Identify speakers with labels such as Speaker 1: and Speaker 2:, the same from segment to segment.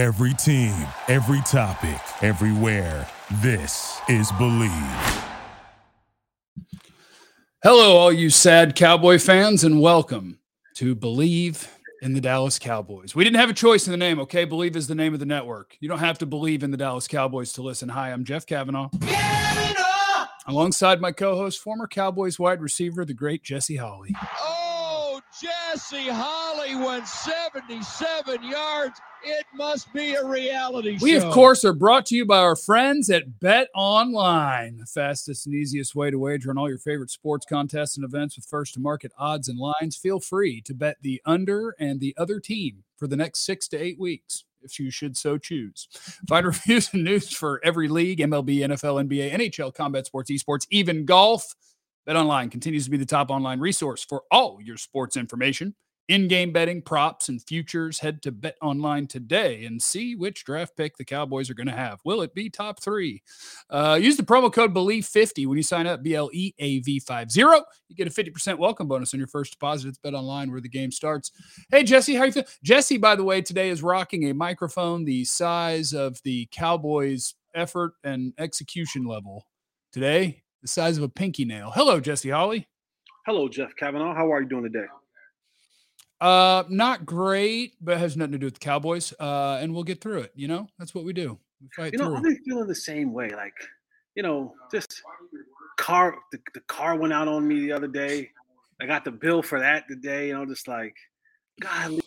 Speaker 1: Every team, every topic, everywhere. This is Believe.
Speaker 2: Hello, all you sad Cowboy fans, and welcome to Believe in the Dallas Cowboys. We didn't have a choice in the name, okay? Believe is the name of the network. You don't have to believe in the Dallas Cowboys to listen. Hi, I'm Jeff Kavanaugh. Alongside my co host, former Cowboys wide receiver, the great Jesse Holley.
Speaker 3: Oh, Jesse Holley went 77 yards. It must be a reality show.
Speaker 2: We,
Speaker 3: show.
Speaker 2: of course, are brought to you by our friends at Bet Online, the fastest and easiest way to wager on all your favorite sports contests and events with first to market odds and lines. Feel free to bet the under and the other team for the next six to eight weeks, if you should so choose. Find reviews and news for every league MLB, NFL, NBA, NHL, combat sports, esports, even golf. Bet Online continues to be the top online resource for all your sports information in-game betting, props, and futures. Head to Bet Online today and see which draft pick the Cowboys are going to have. Will it be top three? Uh, use the promo code Believe50 when you sign up. B L E A V 50. You get a 50% welcome bonus on your first deposit. It's Bet Online where the game starts. Hey Jesse, how you feel? Jesse, by the way, today is rocking a microphone the size of the Cowboys' effort and execution level. Today, the size of a pinky nail. Hello, Jesse Holley.
Speaker 4: Hello, Jeff Kavanaugh. How are you doing today?
Speaker 2: Uh, not great, but has nothing to do with the Cowboys. Uh, and we'll get through it. You know, that's what we do. We fight
Speaker 4: You know,
Speaker 2: through.
Speaker 4: I've been feeling the same way. Like, you know, just car. The, the car went out on me the other day. I got the bill for that today, and I'm just like, God.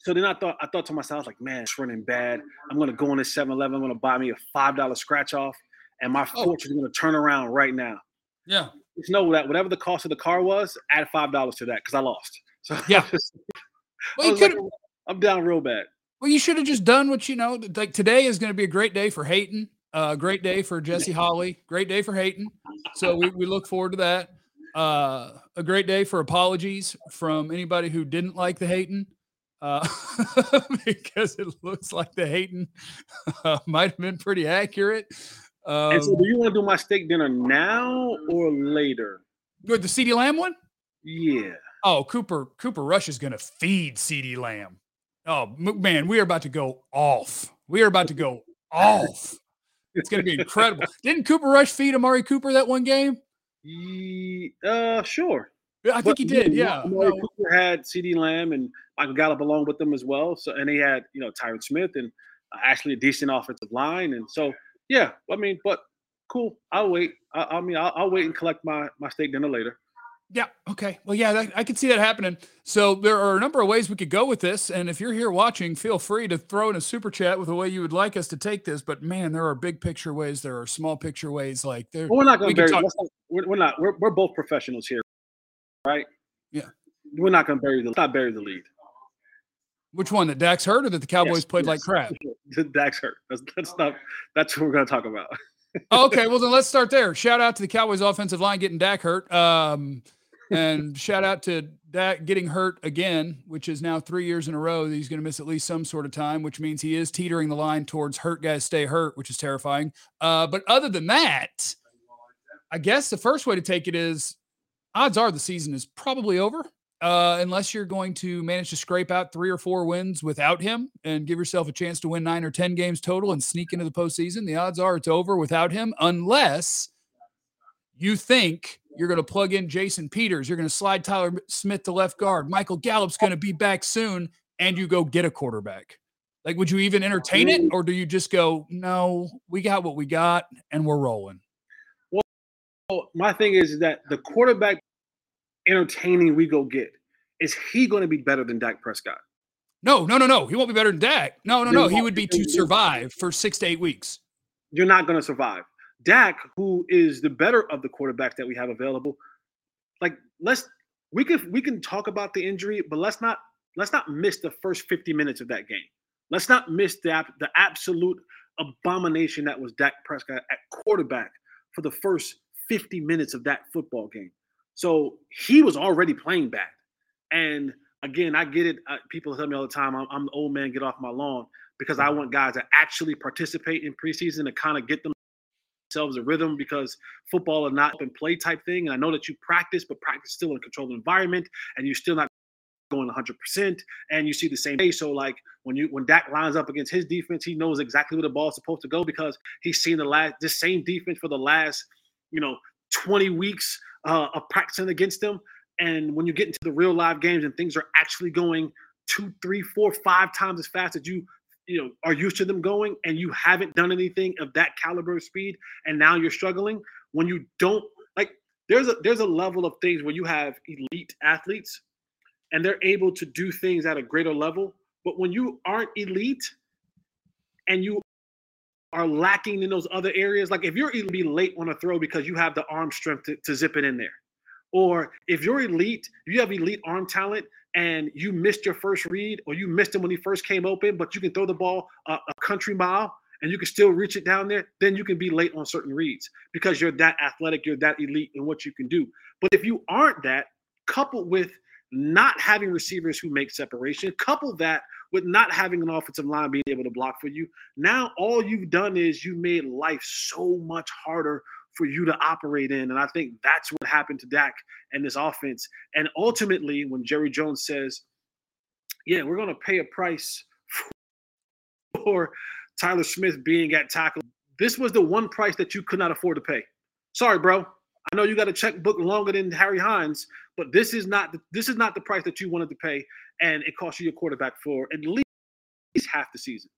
Speaker 4: So then I thought, I thought to myself, like, man, it's running bad. I'm gonna go on this 7-Eleven. I'm gonna buy me a five dollar scratch off, and my
Speaker 2: Oh.
Speaker 4: fortune is gonna turn around right now.
Speaker 2: yeah.
Speaker 4: Just know that whatever the cost of the car was, add five dollars to that because I lost. So
Speaker 2: Yeah. Well, you
Speaker 4: like,
Speaker 2: could.
Speaker 4: I'm down real bad.
Speaker 2: well, you should have just done what you know. Like today is going to be a great day for Hayton. Uh, great day for Jesse Holley. Great day for Hayton. So we, we look forward to that. Uh, a great day for apologies from anybody who didn't like the Hayton. Uh, because it looks like the Hayton uh, might have been pretty accurate. Um,
Speaker 4: And so, do you want to do my steak dinner now or later?
Speaker 2: with the CeeDee Lamb one?
Speaker 4: Yeah.
Speaker 2: Oh, Cooper Cooper Rush is going to feed CeeDee Lamb. Oh man, we are about to go off. We are about to go off. It's going to be incredible. Didn't Cooper Rush feed Amari Cooper that one game?
Speaker 4: Uh, sure.
Speaker 2: Yeah, I think
Speaker 4: But,
Speaker 2: he did.
Speaker 4: know,
Speaker 2: Yeah.
Speaker 4: Amari
Speaker 2: No,
Speaker 4: Cooper had CeeDee Lamb and Michael Gallup along with them as well. So, and he had you know Tyron Smith and uh, actually a decent offensive line. And so, yeah, I mean, but cool. I'll wait. I, I mean, I'll, I'll wait and collect my my steak dinner later.
Speaker 2: yeah. Okay. Well, yeah, that, I can see that happening. So there are a number of ways we could go with this. And if you're here watching, feel free to throw in a super chat with the way you would like us to take this. But man, there are big picture ways. There are small picture ways. Like there.
Speaker 4: Well, we're not
Speaker 2: We
Speaker 4: going to bury.
Speaker 2: talk-
Speaker 4: We're, we're not. We're, we're both professionals here, right?
Speaker 2: Yeah.
Speaker 4: We're not going to bury the. Not bury the lead.
Speaker 2: Which one? That Dak's hurt or that the Cowboys
Speaker 4: Yes,
Speaker 2: played like
Speaker 4: yes.
Speaker 2: crap?
Speaker 4: Dak's hurt. That's, that's not. That's what we're going to talk about.
Speaker 2: Oh, okay, well then let's start there. Shout out to the Cowboys offensive line getting Dak hurt. Um, and shout out to Dak getting hurt again, which is now three years in a row that he's going to miss at least some sort of time, which means he is teetering the line towards hurt guys stay hurt, which is terrifying. Uh, but other than that, I guess the first way to take it is odds are the season is probably over. Uh, unless you're going to manage to scrape out three or four wins without him and give yourself a chance to win nine or 10 games total and sneak into the postseason, the odds are it's over without him, unless you think you're going to plug in Jason Peters, you're going to slide Tyler Smith to left guard, Michael Gallup's going to be back soon, and you go get a quarterback. Like, would you even entertain it, or do you just go, no, we got what we got and we're rolling?
Speaker 4: Well, my thing is that the quarterback entertaining we go get is he going to be better than Dak Prescott?
Speaker 2: No, no, no, no. He won't be better than Dak. No, no, no. He would be to survive for six to eight weeks.
Speaker 4: You're not going to survive. Dak, who is the better of the quarterbacks that we have available, like let's we can we can talk about the injury, but let's not let's not miss the first 50 minutes of that game. Let's not miss the the absolute abomination that was Dak Prescott at quarterback for the first 50 minutes of that football game. So he was already playing bad. And again, I get it. Uh, people tell me all the time, I'm, I'm the old man, get off my lawn, because I want guys to actually participate in preseason to kind of get themselves a rhythm because football is not and play type thing. And I know that you practice, but practice still in a controlled environment, and you're still not going 100%, and you see the same day. So like when you when Dak lines up against his defense, he knows exactly where the ball's supposed to go because he's seen the last the same defense for the last you know 20 weeks uh, of practicing against them. And when you get into the real live games and things are actually going two, three, four, five times as fast as you you know are used to them going, and you haven't done anything of that caliber of speed, and now you're struggling. When you don't like, there's a there's a level of things where you have elite athletes, and they're able to do things at a greater level. But when you aren't elite, and you are lacking in those other areas, like if you're either be late on a throw because you have the arm strength to, to zip it in there, or if you're elite, you have elite arm talent and you missed your first read or you missed him when he first came open, but you can throw the ball a, a country mile and you can still reach it down there, then you can be late on certain reads because you're that athletic, you're that elite in what you can do. But if you aren't that, coupled with not having receivers who make separation, couple that with not having an offensive line being able to block for you, now all you've done is you made life so much harder for you to operate in. And I think that's what happened to Dak and this offense. And ultimately, when Jerry Jones says, Yeah, we're to pay a price for Tyler Smith being at tackle, this was the one price that you could not afford to pay. Sorry, bro. I know you got a checkbook longer than Harry Hines, but this is not the, this is not the price that you wanted to pay, and it cost you your quarterback for at least half the season.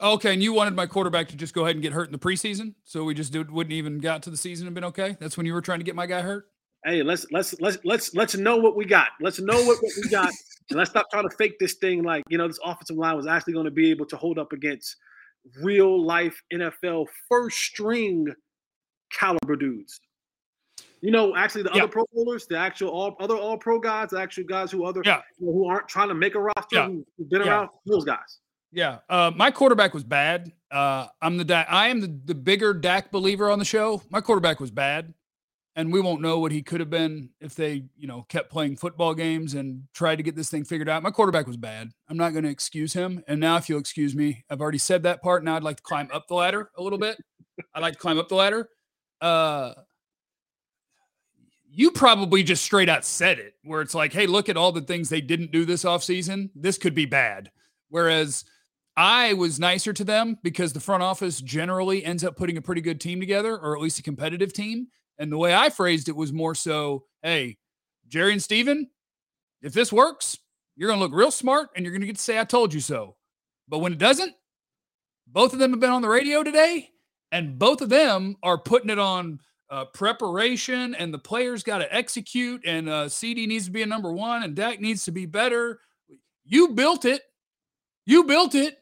Speaker 2: Okay, and you wanted my quarterback to just go ahead and get hurt in the preseason, so we just did, wouldn't even got to the season and been okay. That's when you were trying to get my guy hurt.
Speaker 4: Hey, let's let's let's let's let's know what we got. Let's know what, what we got, and let's stop trying to fake this thing. Like you know, this offensive line was actually going to be able to hold up against real life NFL first string caliber dudes. You know, actually, the yeah. other Pro Bowlers, the actual all other All Pro guys, the actual guys who other yeah. you know, who aren't trying to make a roster, yeah. who, have been around, those guys.
Speaker 2: Yeah, uh, my quarterback was bad. Uh, I'm the Dak, I am the, the bigger Dak believer on the show. My quarterback was bad, and we won't know what he could have been if they, you know, kept playing football games and tried to get this thing figured out. My quarterback was bad. I'm not going to excuse him. And now, if you'll excuse me, I've already said that part. Now I'd like to climb up the ladder a little bit. I'd like to climb up the ladder. Uh, you probably just straight out said it, where it's like, hey, look at all the things they didn't do this offseason. This could be bad. Whereas I was nicer to them because the front office generally ends up putting a pretty good team together, or at least a competitive team. And the way I phrased it was more so, hey, Jerry and Steven, if this works, you're going to look real smart and you're going to get to say, I told you so. But when it doesn't, both of them have been on the radio today, and both of them are putting it on uh, preparation, and the players got to execute, and uh, CD needs to be a number one, and Dak needs to be better. You built it. You built it.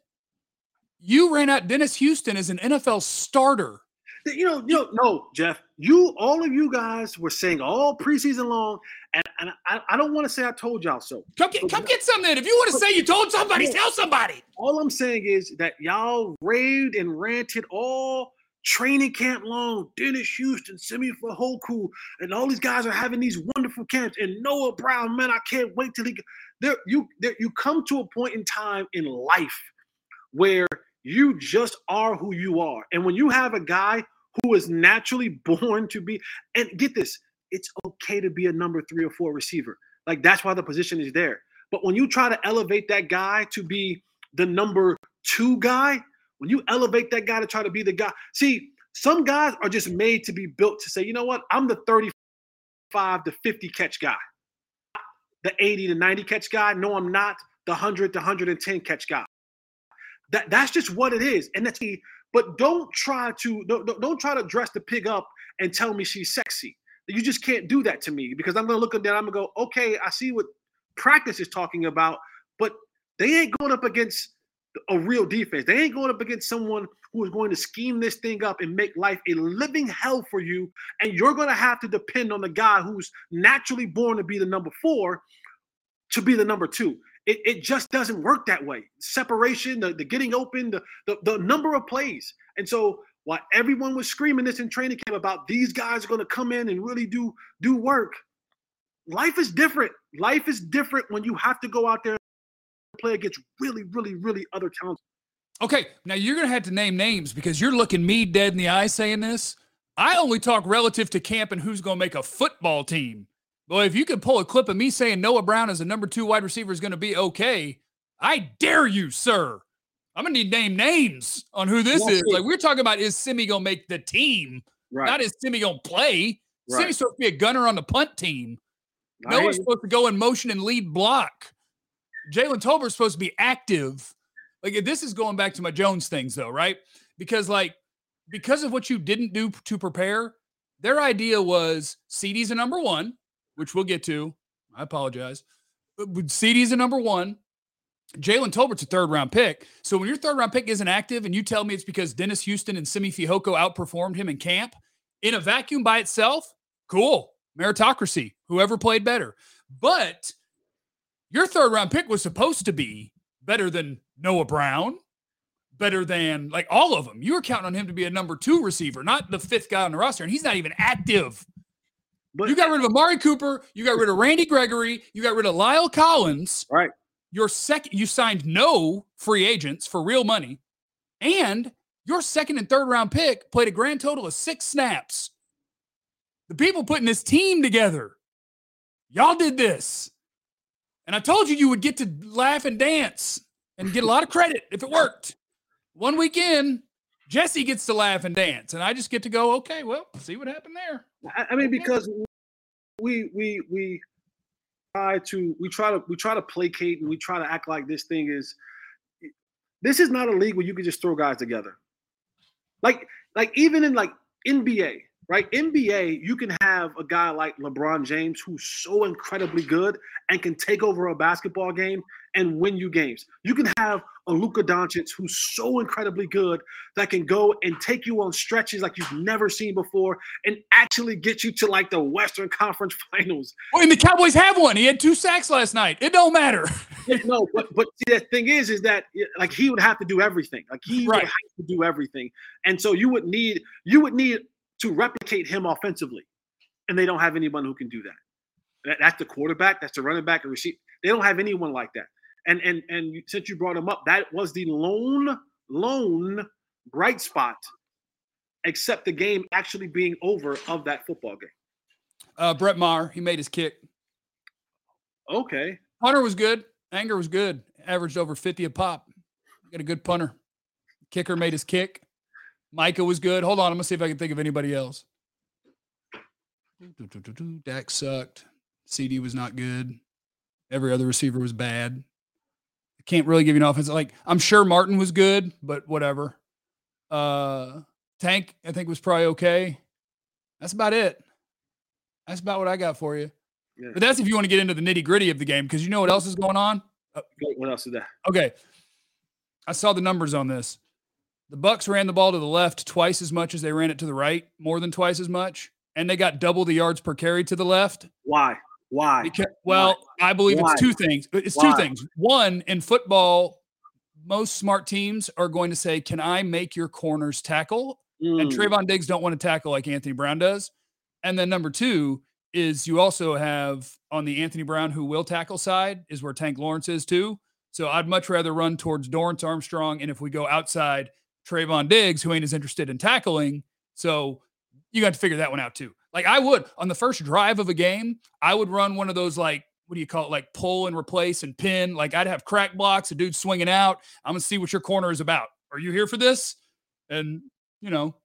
Speaker 2: You ran out Dennis Houston as an NFL starter.
Speaker 4: You know, you know, no, Jeff. You, all of you guys were saying all preseason long, and, and I, I don't want to say I told y'all so.
Speaker 2: Come get, come get something. If you want to say you told somebody, tell somebody.
Speaker 4: All I'm saying is that y'all raved and ranted all training camp long. Dennis Houston, Simi Fehoko, and all these guys are having these wonderful camps. And Noah Brown, man, I can't wait till he. There, you, there, you come to a point in time in life where you just are who you are. And when you have a guy who is naturally born to be, and get this, it's okay to be a number three or four receiver. Like that's why the position is there. But when you try to elevate that guy to be the number two guy, when you elevate that guy to try to be the guy, see, some guys are just made to be built to say, you know what, I'm the 35 to 50 catch guy, the 80 to 90 catch guy. No, I'm not the 100 to 110 catch guy. That that's just what it is, and that's the. But don't try to don't, don't try to dress the pig up and tell me she's sexy. You just can't do that to me because I'm gonna look at that. I'm gonna go, okay, I see what practice is talking about, but they ain't going up against a real defense. They ain't going up against someone who is going to scheme this thing up and make life a living hell for you. And you're going to have to depend on the guy who's naturally born to be the number four to be the number two. It, it just doesn't work that way. Separation, the, the getting open, the, the, the number of plays. And so while everyone was screaming this in training camp about these guys are going to come in and really do do work, life is different. Life is different when you have to go out there play against really, really, really other talents.
Speaker 2: Okay, now you're going to have to name names because you're looking me dead in the eye saying this. I only talk relative to camp and who's going to make a football team. Boy, if you could pull a clip of me saying Noah Brown as a number two wide receiver is going to be okay, I dare you, sir. I'm gonna need name names on who this is. Like we're talking about, is Simi gonna make the team? Right. Not is Simi gonna play? Right. Simi's supposed to be a gunner on the punt team. Noah's supposed to go in motion and lead block. Jalen Tolbert's supposed to be active. Like this is going back to my Jones things though, right? Because like because of what you didn't do to prepare, their idea was CeeDee's a number one, which we'll get to. I apologize. CeeDee's a number one. Jalen Tolbert's a third round pick. So when your third round pick isn't active and you tell me it's because Dennis Houston and Simi Fehoko outperformed him in camp in a vacuum by itself, cool. Meritocracy, whoever played better. But your third round pick was supposed to be better than Noah Brown, better than like all of them. You were counting on him to be a number two receiver, not the fifth guy on the roster, and he's not even active. But you got rid of Amari Cooper, you got rid of Randy Gregory, you got rid of La'el Collins.
Speaker 4: Right.
Speaker 2: Your second, you signed no free agents for real money, and your second and third round pick played a grand total of six snaps. The people putting this team together, y'all did this. And I told you you would get to laugh and dance and get a lot of credit if it worked. One weekend, Jesse gets to laugh and dance, and I just get to go, okay, well, see what happened there.
Speaker 4: I, I mean, because we we we try to we try to we try to placate and we try to act like this thing is this is not a league where you can just throw guys together. Like like even in like NBA, right? NBA, you can have a guy like LeBron James who's so incredibly good and can take over a basketball game and win you games. You can have a Luka Doncic who's so incredibly good that can go and take you on stretches like you've never seen before and actually get you to like the Western Conference Finals.
Speaker 2: Well, and the Cowboys have one. He had two sacks last night. It don't matter.
Speaker 4: no, but but the thing is, is that like he would have to do everything. Like he right. would have to do everything, and so you would need you would need to replicate him offensively, and they don't have anyone who can do that. that that's the quarterback. That's the running back and receiver. They don't have anyone like that. And and and since you brought him up, that was the lone lone bright spot, except the game actually being over of that football game.
Speaker 2: Uh, Brett Maher, he made his kick.
Speaker 4: Okay.
Speaker 2: Punter was good. Anger was good. Averaged over 50 a pop. Got a good punter. Kicker made his kick. Micah was good. Hold on, I'm gonna see if I can think of anybody else. Dak sucked. CD was not good. Every other receiver was bad. I can't really give you an offense. Like I'm sure Martin was good, but whatever. Uh Tank, I think was probably okay. That's about it. That's about what I got for you. Yeah. But that's if you want to get into the nitty gritty of the game because you know what else is going on.
Speaker 4: What else is that?
Speaker 2: Okay, I saw the numbers on this. The Bucks ran the ball to the left twice as much as they ran it to the right, more than twice as much, and they got double the yards per carry to the left.
Speaker 4: Why? Why?
Speaker 2: Because, well, Why? I believe Why? it's two things. It's Why? two things. One, in football, most smart teams are going to say, "Can I make your corners tackle?" Mm. And Trevon Diggs don't want to tackle like Anthony Brown does. And then number two is you also have on the Anthony Brown who will tackle side is where Tank Lawrence is too. So I'd much rather run towards Dorance Armstrong, and if we go outside, Trevon Diggs, who ain't as interested in tackling. So you got to figure that one out too. Like I would on the first drive of a game, I would run one of those like what do you call it? Like pull and replace and pin. Like I'd have crack blocks, a dude swinging out. I'm gonna see what your corner is about. Are you here for this? And you know,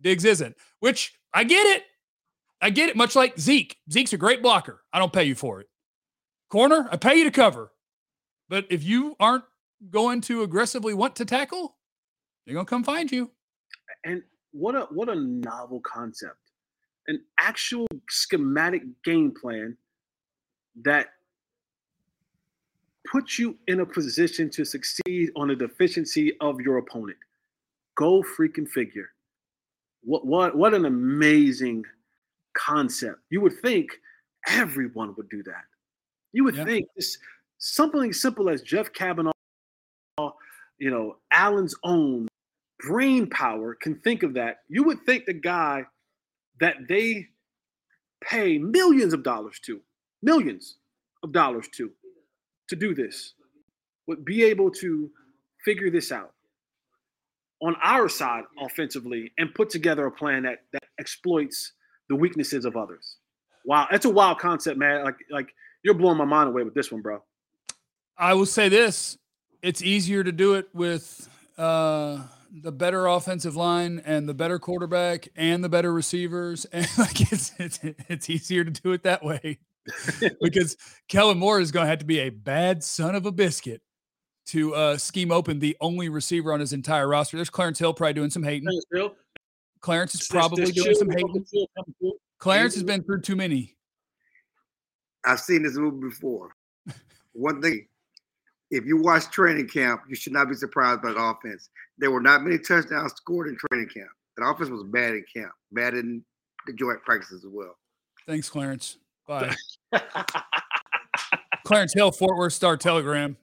Speaker 2: Diggs isn't. Which I get it. I get it. Much like Zeke. Zeke's a great blocker. I don't pay you for it. Corner, I pay you to cover. But if you aren't going to aggressively want to tackle, they're gonna come find you.
Speaker 4: And what a what a novel concept. An actual schematic game plan that puts you in a position to succeed on the deficiency of your opponent. Go freaking figure. What what what an amazing concept. You would think everyone would do that. You would yeah. think this something simple as Jeff Kavanaugh, you know, Allen's own brain power can think of that, you would think the guy that they pay millions of dollars to, millions of dollars to, to do this, would be able to figure this out on our side offensively and put together a plan that that exploits the weaknesses of others. wow. that's a wild concept, man. Like like you're blowing my mind away with this one, bro.
Speaker 2: I will say this: it's easier to do it with uh, the better offensive line and the better quarterback and the better receivers, and like it's it's, it's easier to do it that way because Kellen Moore is going to have to be a bad son of a biscuit to uh, scheme open the only receiver on his entire roster. There's Clarence Hill probably doing some hating. Clarence is probably doing some hating. Clarence has been through too many.
Speaker 5: I've seen this movie before. One thing, if you watch training camp, you should not be surprised by the offense. There were not many touchdowns scored in training camp. The offense was bad in camp, bad in the joint practices as well.
Speaker 2: Thanks, Clarence. Bye. Clarence Hill, Fort Worth Star Telegram.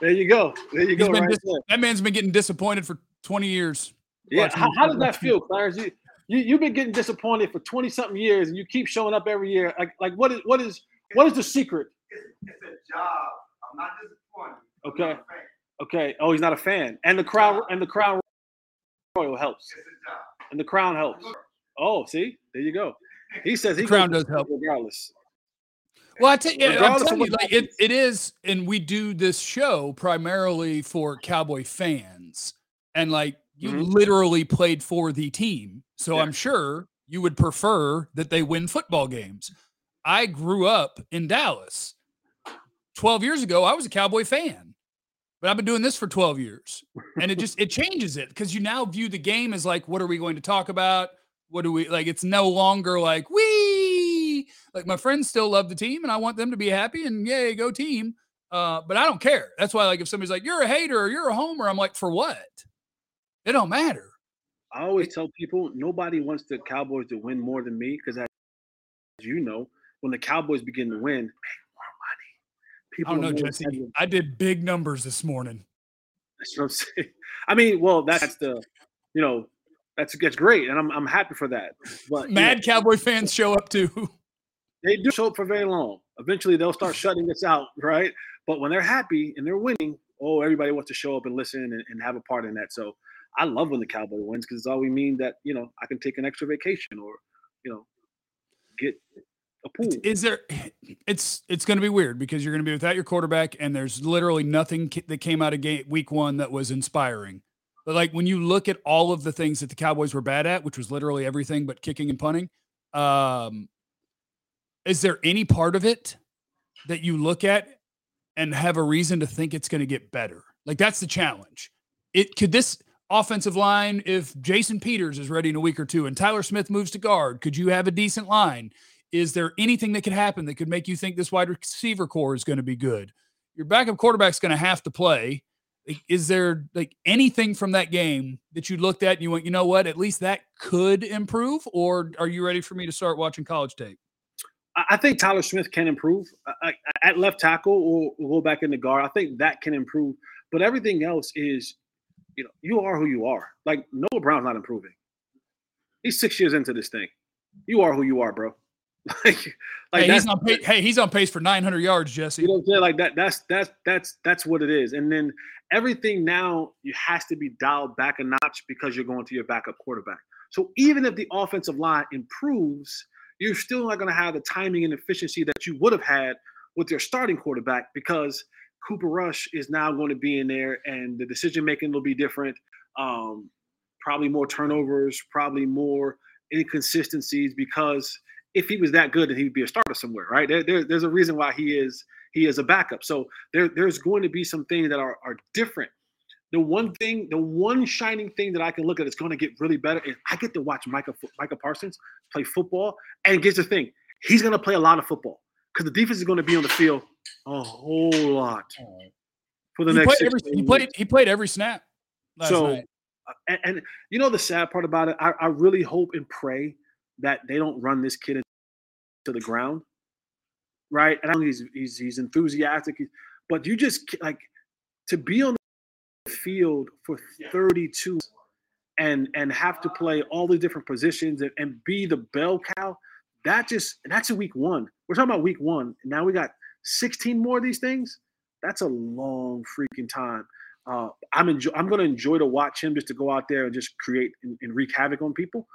Speaker 4: There you go. There you go. Right
Speaker 2: dis- that man's been getting disappointed for 20 years.
Speaker 4: Yeah. How, how does that feel, Clarence? You, you you've been getting disappointed for 20 something years and you keep showing up every year. Like like what is what is what is the secret?
Speaker 5: It's, it's a job. I'm not disappointed.
Speaker 4: Okay. Okay. Oh, he's not a fan. And the crown and the crown royal helps. And the crown helps. Oh, see? There you go. He says he
Speaker 2: the crown does help
Speaker 4: regardless.
Speaker 2: Well, I tell you, I'm telling you, like it, it is, and we do this show primarily for Cowboy fans, and like you mm-hmm. literally played for the team, so yeah. I'm sure you would prefer that they win football games. I grew up in Dallas. 12 years ago, I was a Cowboy fan, but I've been doing this for 12 years, and it just it changes it because you now view the game as like, what are we going to talk about? What do we like? It's no longer like we like my friends still love the team and I want them to be happy and yay, go team. Uh, but I don't care. That's why, like, if somebody's like, you're a hater or you're a homer, I'm like, for what? It don't matter.
Speaker 4: I always tell people nobody wants the Cowboys to win more than me because, as you know, when the Cowboys begin to win.
Speaker 2: People I don't know, Jesse. I did big numbers this morning.
Speaker 4: That's what I'm saying. I mean, well, that's the, you know, that's that's great, and I'm I'm happy for that. But
Speaker 2: mad know, Cowboy fans show up too.
Speaker 4: They do show up for very long. Eventually, they'll start shutting us out, right? But when they're happy and they're winning, oh, everybody wants to show up and listen and, and have a part in that. So I love when the Cowboy wins because it's all we mean that you know I can take an extra vacation or you know get a pool.
Speaker 2: Is there? It's it's going to be weird because you're going to be without your quarterback, and there's literally nothing that came out of game week one that was inspiring. But like when you look at all of the things that the Cowboys were bad at, which was literally everything but kicking and punting, um, is there any part of it that you look at and have a reason to think it's going to get better? Like that's the challenge. It could this offensive line, if Jason Peters is ready in a week or two and Tyler Smith moves to guard, could you have a decent line? Is there anything that could happen that could make you think this wide receiver core is going to be good? Your backup quarterback's going to have to play. is there like anything from that game that you looked at and you went, you know what, at least that could improve? Or are you ready for me to start watching college tape?
Speaker 4: I think Tyler Smith can improve at left tackle or we'll go back in the guard. I think that can improve, but everything else is, you know, you are who you are. Like Noah Brown's not improving. He's six years into this thing. You are who you are, bro.
Speaker 2: like, like hey, he's on pace, hey, he's on pace for 900 yards, Jesse.
Speaker 4: You know what I'm saying? Like that. That's that's that's that's what it is. And then everything now you has to be dialed back a notch because you're going to your backup quarterback. So even if the offensive line improves you're still not going to have the timing and efficiency that you would have had with your starting quarterback because Cooper Rush is now going to be in there and the decision making will be different. Um, probably more turnovers, probably more inconsistencies because if he was that good, then he'd be a starter somewhere, right? There, there, there's a reason why he is he is a backup. So there, there's going to be some things that are, are different the one thing, the one shining thing that I can look at is going to get really better is I get to watch Micah Micah Parsons play football. And here's the thing, he's going to play a lot of football because the defense is going to be on the field a whole lot
Speaker 2: for the he next. Played every, he played. He played every snap.
Speaker 4: so, night. And, and, you know the sad part about it, I, I really hope and pray that they don't run this kid to the ground, right? And I know he's he's he's enthusiastic, but you just like to be on the field for 32 and and have to play all the different positions and, and be the bell cow that just that's a week one. We're talking about week one. Now we got 16 more of these things? That's a long freaking time. Uh, i'm enjoy i'm going to enjoy to watch him just to go out there and just create and, and wreak havoc on people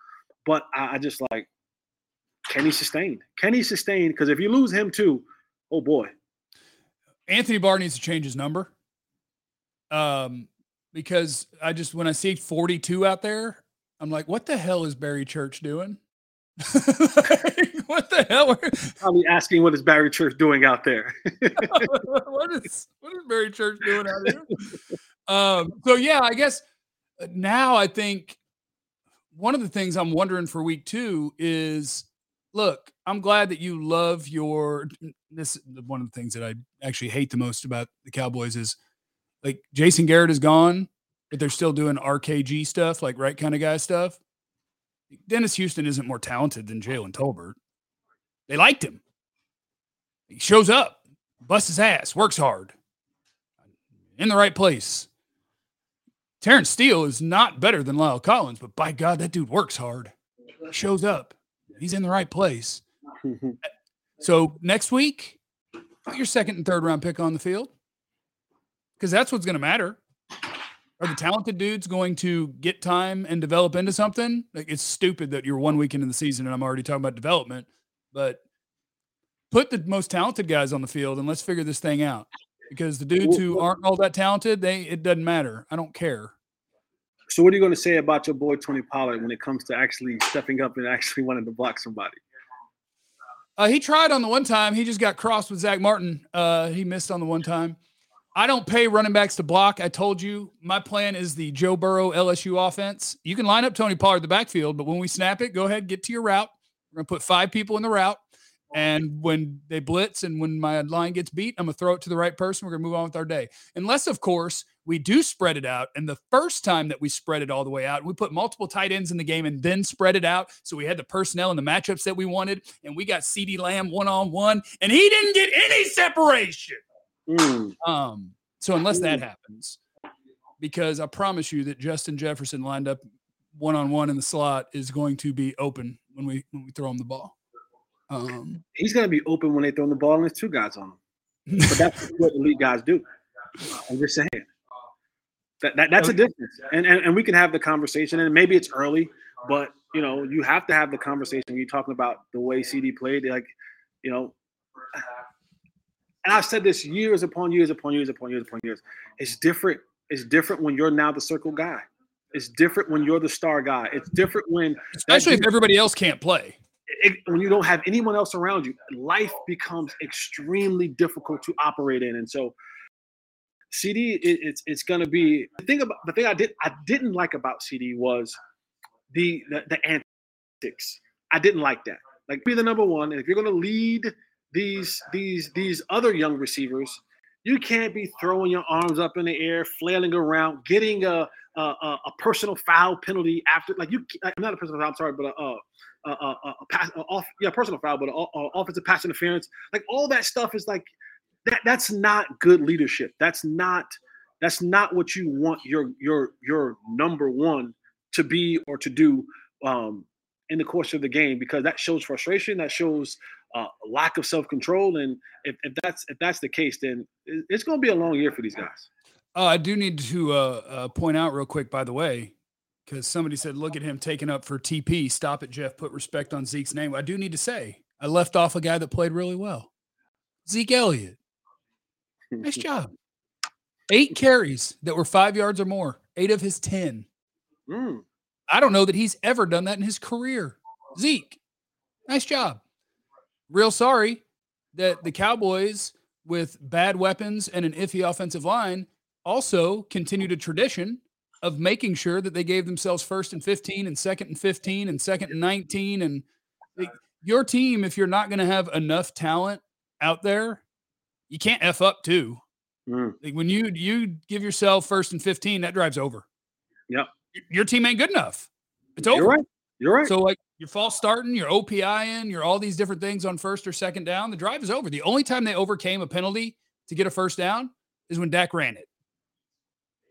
Speaker 4: but I, I just like can he sustain? Can he sustain? Because if you lose him too, oh boy.
Speaker 2: Anthony Barr needs to change his number. Um, because I just when I see 42 out there, I'm like, what the hell is Barry Church doing? what the hell? Are,
Speaker 4: Probably asking what is Barry Church doing out there.
Speaker 2: what is what is Barry Church doing out there? Um, so yeah, I guess uh, now I think one of the things I'm wondering for week two is look, I'm glad that you love your this one of the things that I actually hate the most about the Cowboys is like Jason Garrett is gone, but they're still doing RKG stuff, like right kind of guy stuff. Dennis Houston isn't more talented than Jalen Tolbert. They liked him. He shows up, busts his ass, works hard, in the right place. Terence Steele is not better than La'el Collins, but by God, that dude works hard. Shows up. He's in the right place. so next week, put your second and third round pick on the field because that's what's going to matter. Are the talented dudes going to get time and develop into something? Like it's stupid that you're one week into the season and I'm already talking about development, but put the most talented guys on the field and let's figure this thing out. Because the dudes who aren't all that talented, they it doesn't matter. I don't care.
Speaker 4: So what are you going to say about your boy Tony Pollard when it comes to actually stepping up and actually wanting to block somebody?
Speaker 2: Uh, he tried on the one time. He just got crossed with Zack Martin. Uh, he missed on the one time. I don't pay running backs to block. I told you my plan is the Joe Burrow LSU offense. You can line up Tony Pollard the backfield, but when we snap it, go ahead, get to your route. We're gonna put five people in the route. And when they blitz and when my line gets beat, I'm gonna throw it to the right person. We're gonna move on with our day. Unless, of course, we do spread it out. And the first time that we spread it all the way out, we put multiple tight ends in the game and then spread it out. So we had the personnel and the matchups that we wanted. And we got CeeDee Lamb one on one, and he didn't get any separation.
Speaker 4: Mm.
Speaker 2: Um, so unless that happens, because I promise you that Justin Jefferson lined up one on one in the slot is going to be open when we when we throw him the ball. Um,
Speaker 4: He's going to be open when they throw the ball and there's two guys on him. But that's what elite guys do. I'm just saying. That, that that's a difference, and, and and we can have the conversation, and maybe it's early, but you know you have to have the conversation. When you're talking about the way CD played, like you know, and I've said this years upon years upon years upon years upon years. It's different. It's different when you're now the circle guy. It's different when you're the star guy. It's different when,
Speaker 2: especially if everybody else can't play.
Speaker 4: It, when you don't have anyone else around you. Life becomes extremely difficult to operate in, and so CD, it, it's it's going to be the thing about the thing I did I didn't like about CD was the the, the antics. I didn't like that. Like be the number one, and if you're going to lead these these these other young receivers, you can't be throwing your arms up in the air, flailing around, getting a a, a, a personal foul penalty after like you like, not a personal foul. I'm sorry, but a a, a, a, a pass off yeah personal foul, but offensive pass interference. Like all that stuff is like that. That's not good leadership. That's not that's not what you want your your your number one to be or to do um, in the course of the game because that shows frustration. That shows uh, lack of self control. And if, if that's if that's the case, then it's going to be a long year for these guys.
Speaker 2: Oh, I do need to uh, uh, point out real quick, by the way, because somebody said, "Look at him taking up for TP." Stop it, Jeff. Put respect on Zeke's name. I do need to say, I left off a guy that played really well, Zeke Elliott. Nice job. Eight carries that were five yards or more. Eight of his ten.
Speaker 4: Mm.
Speaker 2: I don't know that he's ever done that in his career. Zeke, nice job. Real sorry that the Cowboys, with bad weapons and an iffy offensive line, also continued a tradition of making sure that they gave themselves first and 15 and second and 15 and second and 19. And like, your team, if you're not going to have enough talent out there, you can't F up too.
Speaker 4: Mm.
Speaker 2: Like when you you give yourself first and 15, that drive's over.
Speaker 4: Yep.
Speaker 2: Your team ain't good enough. It's over.
Speaker 4: Right. You're right.
Speaker 2: So like your false starting, your OPI in, your all these different things on first or second down, the drive is over. The only time they overcame a penalty to get a first down is when Dak ran it.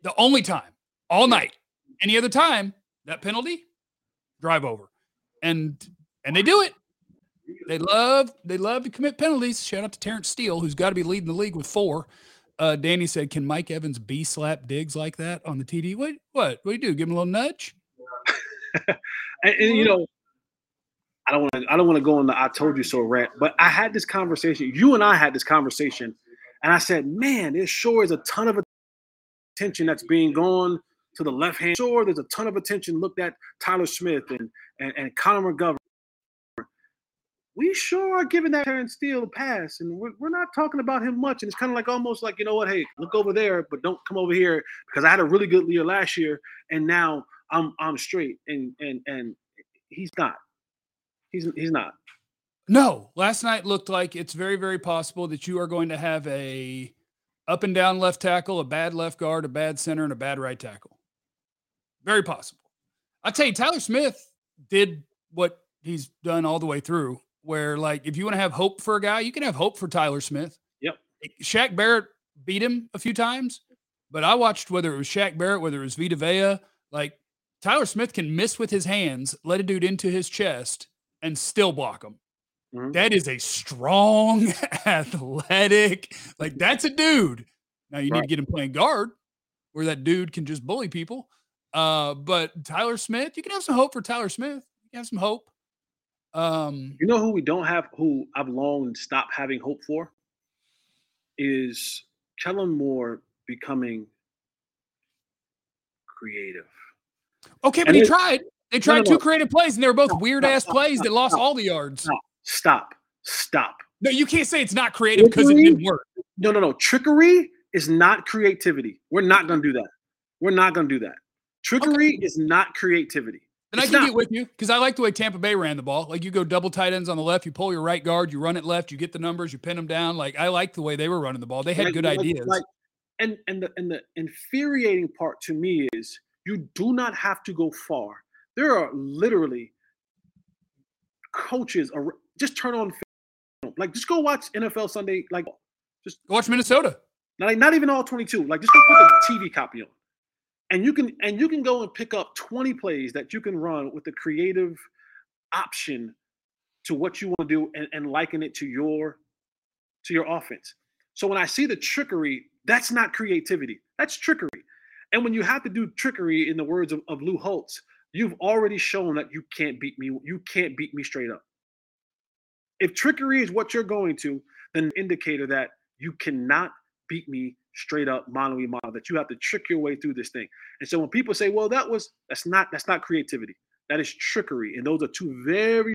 Speaker 2: The only time, all night. Any other time, that penalty, drive over. And and they do it. They love they love to commit penalties. Shout out to Terence Steele, who's got to be leading the league with four. Uh, Danny said, "Can Mike Evans B slap Diggs like that on the TD? What what what do you do? Give him a little nudge?
Speaker 4: and, and, you mm-hmm. know, I don't want to. I don't want to go on the "I told you so" rant, but I had this conversation. You and I had this conversation, and I said, "Man, there sure is a ton of attention that's being gone to the left hand. Sure, there's a ton of attention looked at Tyler Smith and and, and Connor McGovern. We sure are giving that Terence Steele a pass, and we're, we're not talking about him much. And it's kind of like almost like you know what? Hey, look over there, but don't come over here because I had a really good year last year, and now I'm I'm straight, and and and he's not. He's he's not.
Speaker 2: No, last night looked like it's very very possible that you are going to have a up and down left tackle, a bad left guard, a bad center, and a bad right tackle. Very possible. I tell you, Tyler Smith did what he's done all the way through. Where like if you want to have hope for a guy, you can have hope for Tyler Smith.
Speaker 4: Yep.
Speaker 2: Shaq Barrett beat him a few times, but I watched whether it was Shaq Barrett, whether it was Vita Vea, like Tyler Smith can miss with his hands, let a dude into his chest, and still block him.
Speaker 4: Mhm.
Speaker 2: That is a strong, athletic, like that's a dude. Now you need to get him playing guard where that dude can just bully people. Uh, but Tyler Smith, you can have some hope for Tyler Smith. You can have some hope. Um,
Speaker 4: You know who we don't have, who I've long stopped having hope for, is Kellen Moore becoming creative.
Speaker 2: Okay, but
Speaker 4: And
Speaker 2: he
Speaker 4: it-
Speaker 2: tried. They tried
Speaker 4: no.
Speaker 2: two creative plays, and they were both weird ass plays that lost all the yards.
Speaker 4: stop. Stop. Stop.
Speaker 2: No, you can't say it's not creative because it didn't work.
Speaker 4: No, no, no. Trickery is not creativity. We're not going to do that. We're not going to do that. Trickery is not creativity.
Speaker 2: And I can
Speaker 4: not.
Speaker 2: get with you because I like the way Tampa Bay ran the ball. Like you go double tight ends on the left, you pull your right guard, you run it left, you get the numbers, you pin them down. Like I like the way they were running the ball. They had
Speaker 4: Like-
Speaker 2: good
Speaker 4: like-
Speaker 2: ideas.
Speaker 4: like- and and the and the infuriating part to me is you do not have to go far. There are literally coaches. ar- Just turn on. Like just go watch NFL Sunday. Like just
Speaker 2: watch Minnesota.
Speaker 4: like not even all 22 like just go put the tv copy on and you can and you can go and pick up 20 plays that you can run with the creative option to what you want to do and, and liken it to your to your offense so when i see the trickery that's not creativity that's trickery and when you have to do trickery in the words of, of lou holtz you've already shown that you can't beat me you can't beat me straight up. If trickery is what you're going to then indicator that you cannot beat me straight up mano a mano that you have to trick your way through this thing. And so when people say well that was that's not that's not creativity. That is trickery and those are two very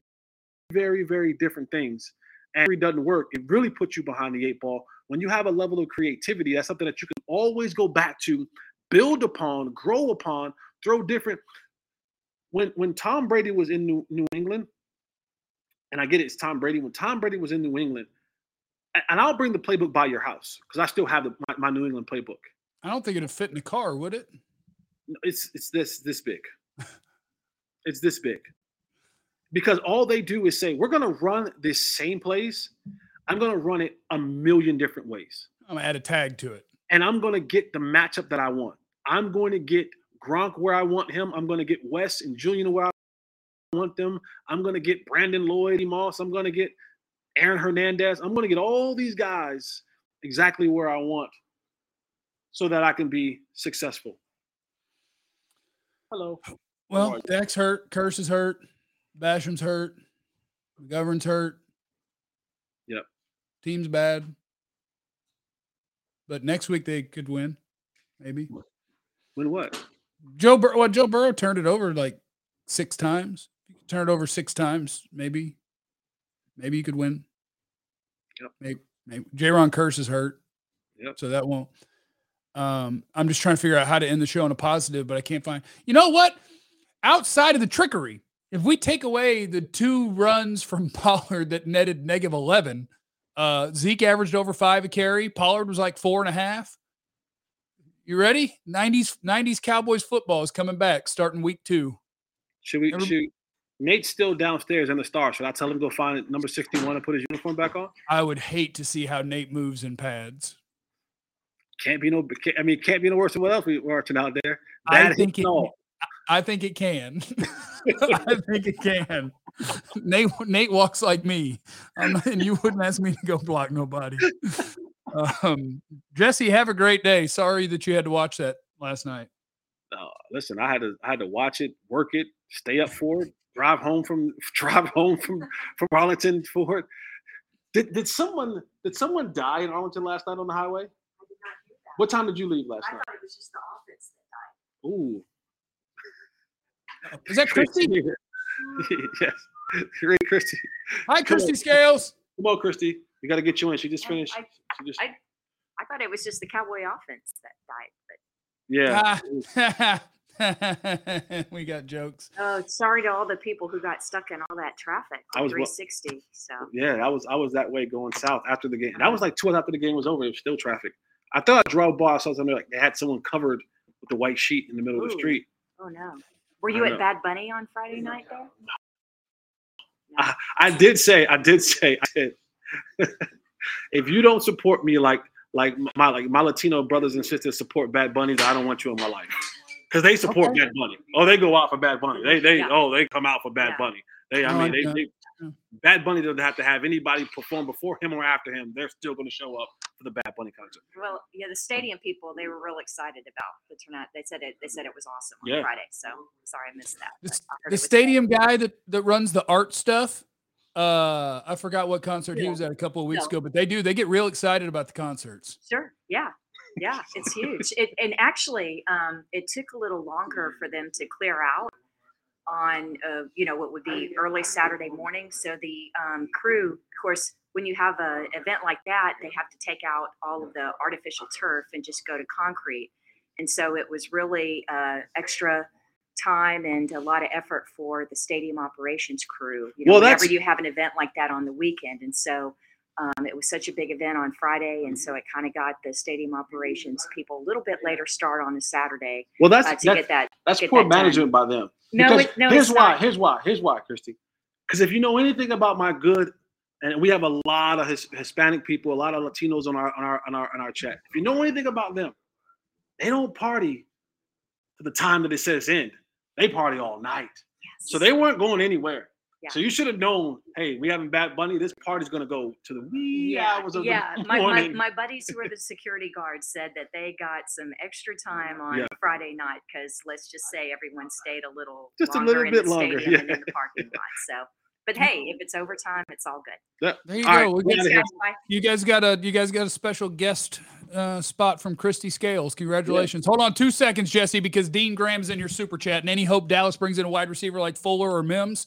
Speaker 4: very very different things and it doesn't work it really puts you behind the eight ball. When you have a level of creativity that's something that you can always go back to build upon grow upon throw different when when tom brady was in new, new england and i get it it's tom brady when tom brady was in new england and I'll bring the playbook by your house because I still have the, my, my New England playbook.
Speaker 2: I don't think it'd fit in the car, would it?
Speaker 4: It's it's this this big. It's this big. Because all they do is say, we're gonna run this same plays. I'm gonna run it a million different ways.
Speaker 2: I'm gonna add a tag to it.
Speaker 4: And I'm gonna get the matchup that I want. I'm going to get Gronk where I want him. I'm gonna get Wes and Julian where I want them. I'm gonna get Brandon Lloyd, Moss. I'm gonna get Aaron Hernandez. I'm going to get all these guys exactly where I want so that I can be successful. Hello.
Speaker 2: Well,
Speaker 4: Right.
Speaker 2: Dak's hurt, Kearse is hurt, Basham's hurt, McGovern's hurt.
Speaker 4: Yep.
Speaker 2: Team's bad. But next week they could win, maybe.
Speaker 4: Win what?
Speaker 2: Joe Bur- well, Joe Burrow turned it over like six times. Turn it over six times, maybe. Maybe you could win.
Speaker 4: Yep.
Speaker 2: Maybe, maybe. Jayron Kearse is hurt.
Speaker 4: Yep.
Speaker 2: So that won't. Um, I'm just trying to figure out how to end the show on a positive, but I can't find. You know what? Outside of the trickery, if we take away the two runs from Pollard that netted negative 11, uh, Zeke averaged over five a carry. Pollard was like four and a half. You ready? 90s 90s Cowboys football is coming back starting week two.
Speaker 4: Should we? Should Nate's still downstairs in the star. Should I tell him to go find number 61 and put his uniform back on?
Speaker 2: I would hate to see how Nate moves in pads.
Speaker 4: Can't be no. I mean, can't be no worse than what else we are watching out there.
Speaker 2: I think it,
Speaker 4: all.
Speaker 2: I think it can. I think it can. Nate Nate walks like me, I'm not- and you wouldn't ask me to go block nobody. Um, Jesse, have a great day. Sorry that you had to watch that last night.
Speaker 4: Uh, listen, I had to. I had to watch it, work it, stay up for it. drive home from drive home from from Arlington for it. Did did someone did someone die in Arlington last night on the highway?
Speaker 6: I did not hear that.
Speaker 4: What time did you leave last
Speaker 6: I
Speaker 4: night?
Speaker 6: thought it was just the offense that died.
Speaker 4: Ooh,
Speaker 2: Is that Christy?
Speaker 4: yes, great Christy.
Speaker 2: Hi, Christy Scales.
Speaker 4: Come on, Christy. We got to get you in. She just
Speaker 6: I-
Speaker 4: finished.
Speaker 6: I-
Speaker 4: she just,
Speaker 6: I- I thought it was just the Cowboy offense that died.
Speaker 4: yeah.
Speaker 6: But
Speaker 2: Ah. we got jokes.
Speaker 6: oh, sorry to all the people who got stuck in all that traffic.
Speaker 4: I was
Speaker 6: 360. So
Speaker 4: Yeah, I was I was that way going south after the game. That was like two hours after the game was over. It was still traffic. I thought I drove by, I saw something like they had someone covered with the white sheet in the middle of the street.
Speaker 6: oh no. Were you at Bad Bunny on Friday night though?
Speaker 4: I, I did say, I did say, I said, if you don't support me like like my like my Latino brothers and sisters support Bad Bunny, then I don't want you in my life. Because they support
Speaker 6: Okay.
Speaker 4: Bad Bunny. Oh, they go out for Bad Bunny. They they
Speaker 6: Yeah.
Speaker 4: oh they come out for Bad
Speaker 6: Yeah.
Speaker 4: Bunny. They I
Speaker 2: No,
Speaker 4: mean
Speaker 2: I
Speaker 4: they, they
Speaker 2: Yeah.
Speaker 4: Bad Bunny doesn't have to have anybody perform before him or after him. They're still going to show up for the Bad Bunny concert.
Speaker 6: Well, yeah, the stadium people they were real excited about the turnout. They said it. They said it was awesome on
Speaker 4: Yeah.
Speaker 6: Friday. So sorry I missed that.
Speaker 2: The,
Speaker 6: but
Speaker 2: s-
Speaker 6: I heard
Speaker 2: the
Speaker 6: it was
Speaker 2: stadium guy that, that runs the art stuff. Uh, I forgot what concert he was at a couple of weeks
Speaker 6: No.
Speaker 2: ago, but they do. They get real excited about the concerts.
Speaker 6: Sure. Yeah. Yeah. It's huge. It, and actually, um, it took a little longer for them to clear out on, uh, you know, what would be early Saturday morning. So the um, crew, of course, when you have an event like that, they have to take out all of the artificial turf and just go to concrete. And so it was really uh, extra time and a lot of effort for the stadium operations crew. You know,
Speaker 4: Well,
Speaker 6: whenever
Speaker 4: that's-
Speaker 6: you have an event like that on the weekend. And so um, it was such a big event on Friday, and so it kind of got the stadium operations people a little bit later start on a Saturday
Speaker 4: Well, that's
Speaker 6: uh, to
Speaker 4: that's,
Speaker 6: get that.
Speaker 4: that's
Speaker 6: get
Speaker 4: poor
Speaker 6: that done.
Speaker 4: management by them.
Speaker 6: No,
Speaker 4: Because
Speaker 6: it, no,
Speaker 4: here's
Speaker 6: it's
Speaker 4: why.
Speaker 6: not.
Speaker 4: Here's why. Here's why, Christy. Because if you know anything about my good, and we have a lot of his, Hispanic people, a lot of Latinos on our on our on our on our chat. If you know anything about them, they don't party to the time that it says end. They party all night. Yes. So they weren't going anywhere.
Speaker 6: Yeah.
Speaker 4: So you should have known, hey, we having a Bad Bunny. This party's gonna go to the wee
Speaker 6: yeah,
Speaker 4: hours of
Speaker 6: yeah.
Speaker 4: the
Speaker 6: My, my,
Speaker 4: morning.
Speaker 6: my buddies who are the security guards said that they got some extra time on
Speaker 4: Yeah.
Speaker 6: Friday night because let's just say everyone stayed a little
Speaker 4: Just a little
Speaker 6: in
Speaker 4: bit
Speaker 6: the
Speaker 4: longer,
Speaker 6: stadium and
Speaker 4: yeah.
Speaker 6: in the parking lot. So, but hey, if it's overtime, it's all good.
Speaker 4: Yeah.
Speaker 2: There you
Speaker 4: All right,
Speaker 2: go. We
Speaker 4: we
Speaker 2: get-
Speaker 6: Thanks, guys.
Speaker 2: You guys got a you guys got a special guest uh, spot from Christy Scales. Congratulations. Hold on two seconds, Jesse, because Dean Graham's in your super chat. And any hope Dallas brings in a wide receiver like Fuller or Mims,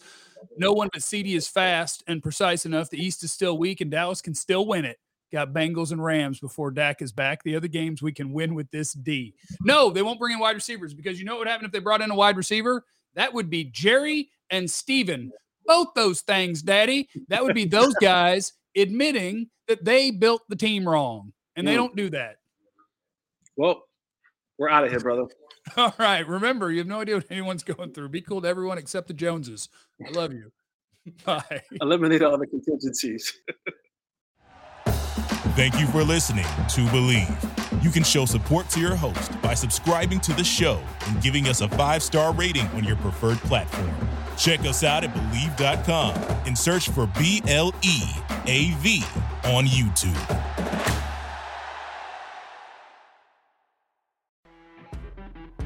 Speaker 2: no one but CeeDee is fast and precise enough. The East is still weak, and Dallas can still win it. Got Bengals and Rams before Dak is back. The other games we can win with this D. No, they won't bring in wide receivers because you know what would happen if they brought in a wide receiver? That would be Jerry and Stephen. Both those things, Daddy. That would be those guys admitting that they built the team wrong. And they don't do that.
Speaker 4: well, we're out of here, brother.
Speaker 2: All right. Remember, you have no idea what anyone's going through. Be cool to everyone except the Joneses. I love you. Bye.
Speaker 4: Eliminate all the contingencies.
Speaker 1: Thank you for listening to Bleav. You can show support to your host by subscribing to the show and giving us a five star rating on your preferred platform. Check us out at Bleav.com and search for B L E A V on YouTube.